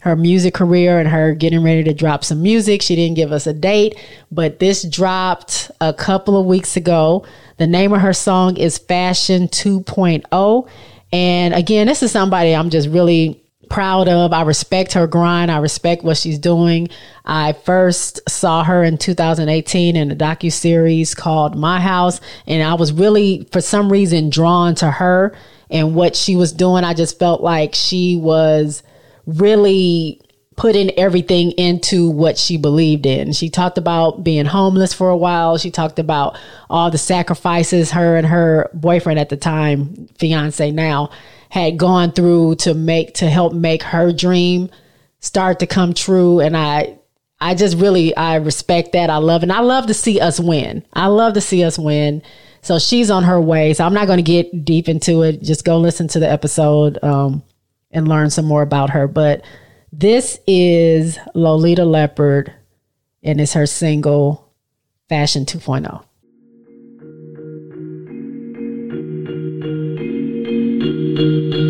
S1: her music career and her getting ready to drop some music. She didn't give us a date, but this dropped a couple of weeks ago. The name of her song is Fashion 2.0. And again, this is somebody I'm just really proud of. I respect her grind. I respect what she's doing. I first saw her in 2018 in a docu series called My House, and I was really, for some reason, drawn to her and what she was doing. I just felt like she was really putting everything into what she believed in. She talked about being homeless for a while. She talked about all the sacrifices her and her boyfriend at the time, fiance now, had gone through to make to help make her dream start to come true and I I just really I respect that. I love and I love to see us win. I love to see us win. So she's on her way. So I'm not going to get deep into it. Just go listen to the episode. Um, and learn some more about her. But this is Lolita Leopard, and it's her single Fashion 2.0.
S3: I'm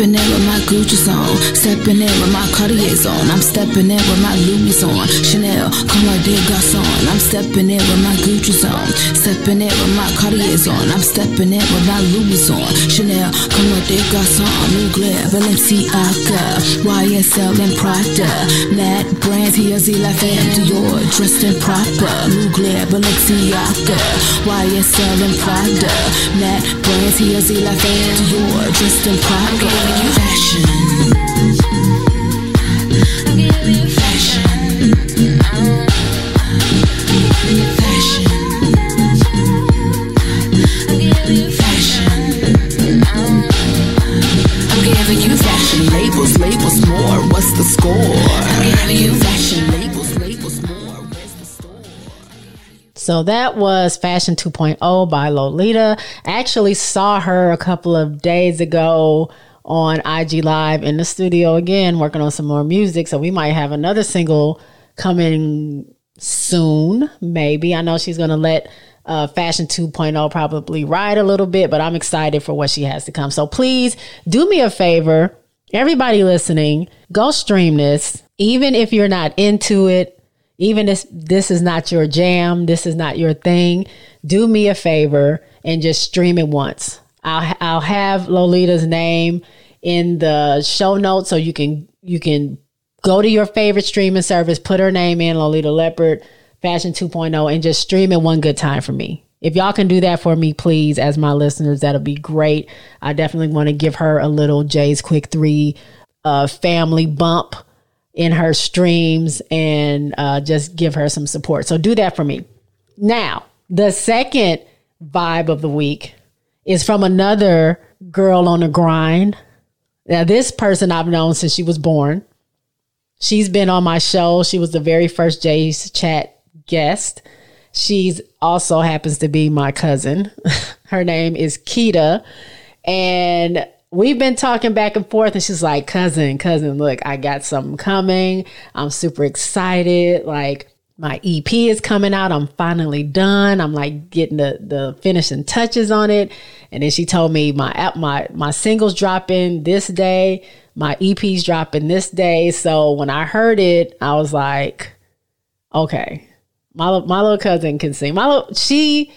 S3: stepping in with my Gucci's on, stepping in with my Cartier's on. I'm stepping in with my Louis on, Chanel, des Garçons. I'm stepping in with my Gucci's on, stepping in with my Cartier's on. I'm stepping in with my Louis on, Chanel, des Garçons. Mugler, Balenciaga, YSL and Prada. Nat brands, here's La Femme Dior, dressed in proper. Mugler, Balenciaga, YSL and Prada. Nat brands, here's La Femme Dior, dressed in proper.
S1: So that was Fashion 2.0 by Lolita. I actually saw her a couple of days ago on IG Live in the studio again, working on some more music. So we might have another single coming soon, maybe. I know she's going to let uh, Fashion 2.0 probably ride a little bit, but I'm excited for what she has to come. So please do me a favor, everybody listening, go stream this. Even if you're not into it, even if this is not your jam, this is not your thing, do me a favor and just stream it once. I'll I'll have Lolita's name in the show notes so you can you can go to your favorite streaming service, put her name in Lolita Leopard Fashion 2.0 and just stream it one good time for me. If y'all can do that for me, please, as my listeners, that'll be great. I definitely want to give her a little Jay's Quick Three uh, family bump in her streams and uh, just give her some support. So do that for me. Now, the second vibe of the week is from another girl on the grind. Now, this person I've known since she was born. She's been on my show. She was the very first Jay's Chat guest. She's also happens to be my cousin. [LAUGHS] Her name is Keda. And we've been talking back and forth and she's like cousin cousin look i got something coming i'm super excited like my ep is coming out. I'm finally done. I'm like getting the the finishing touches on it. And then she told me my app my my singles dropping this day. My ep's dropping this day. So when i heard it i was like okay. My, my little cousin can sing. My little, she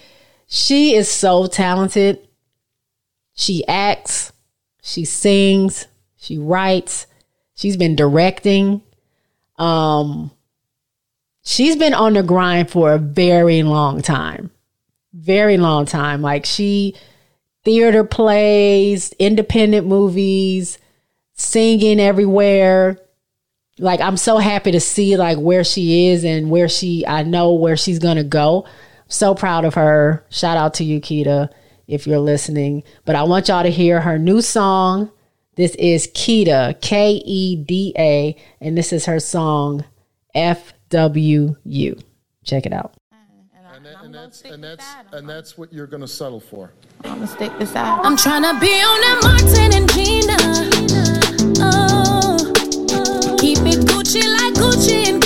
S1: she is so talented. She acts. She sings, she writes, she's been directing. Um she's been on the grind for a very long time. Very long time. Like she theater plays, independent movies, singing everywhere. Like I'm so happy to see like where she is and where she I know where she's going to go. so proud of her. Shout out to you Keda if you're listening. But I want y'all to hear her new song. This is Keda, K E D A, and this is her song FWU. Check it out.
S4: And, that, and that's and that's and that's what you're gonna settle for.
S5: I'm gonna stick this out. I'm trying to be on that Martin and Gina. Oh, oh. keep it Gucci like Gucci and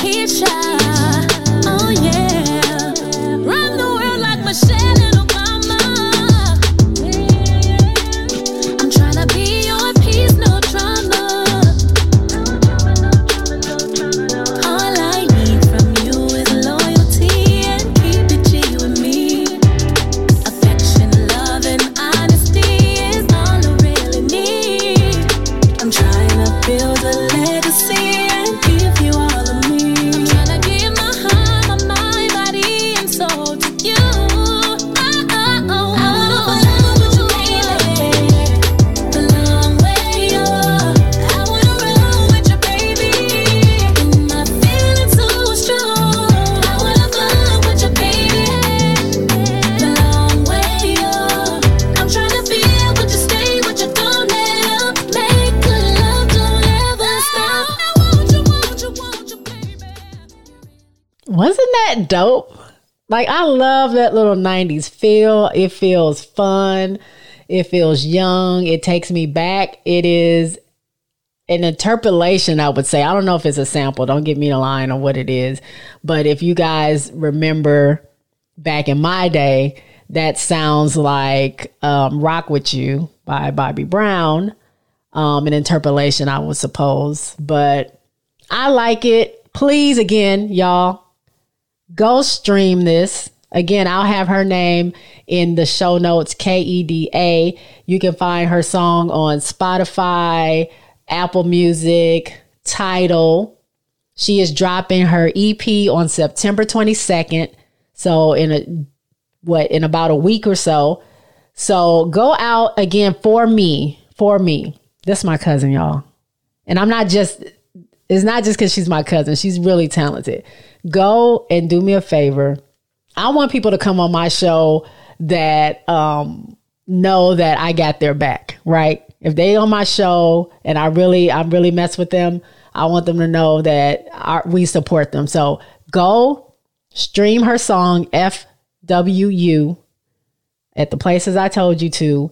S1: dope? Like I love that little 90s feel. It feels fun. It feels young. It takes me back. It is an interpolation, I would say. I don't know if it's a sample. Don't give me a line on what it is. But if you guys remember back in my day, that sounds like um, Rock With You by Bobby Brown. Um, an interpolation, I would suppose. But I like it. Please, again, y'all, go stream this. Again, I'll have her name in the show notes, K E D A. You can find her song on Spotify, Apple Music, Tidal. She is dropping her EP on September 22nd. So in a what in about a week or so. So go out again for me, for me. This my cousin, y'all. And I'm not just it's not just because she's my cousin. She's really talented go and do me a favor. I want people to come on my show that um, know that I got their back, right? If they on my show and I really, I'm really mess with them, I want them to know that we support them. So go stream her song FWU at the places I told you to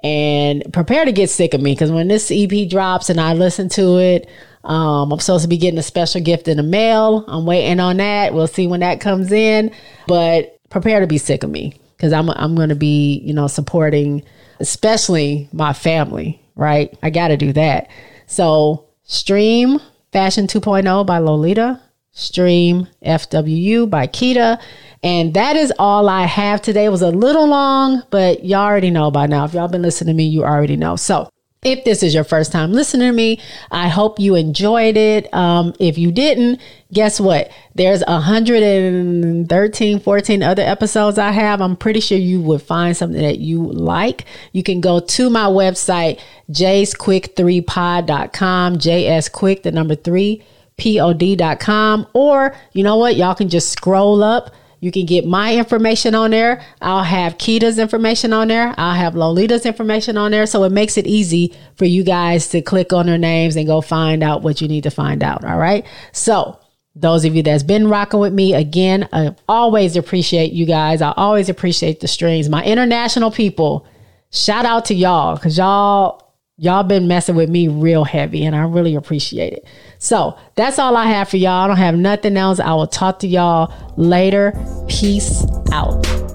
S1: and prepare to get sick of me because when this EP drops and I listen to it, um, I'm supposed to be getting a special gift in the mail. I'm waiting on that. We'll see when that comes in. But prepare to be sick of me because I'm I'm going to be you know supporting especially my family. Right, I got to do that. So stream Fashion 2.0 by Lolita. Stream FWU by Keda. And that is all I have today. It was a little long, but y'all already know by now. If y'all been listening to me, you already know. So if this is your first time listening to me, I hope you enjoyed it. Um, if you didn't, guess what? There's 113, 14 other episodes I have. I'm pretty sure you would find something that you like. You can go to my website, jsquick3pod.com, jsquick, the number three, pod.com. Or, you know what? Y'all can just scroll up you can get my information on there. I'll have Keda's information on there. I'll have Lolita's information on there. So it makes it easy for you guys to click on their names and go find out what you need to find out. All right. So those of you that's been rocking with me again, I always appreciate you guys. I always appreciate the streams. My international people, shout out to y'all because y'all y'all been messing with me real heavy and I really appreciate it. So that's all I have for y'all. I don't have nothing else. I will talk to y'all later. Peace out.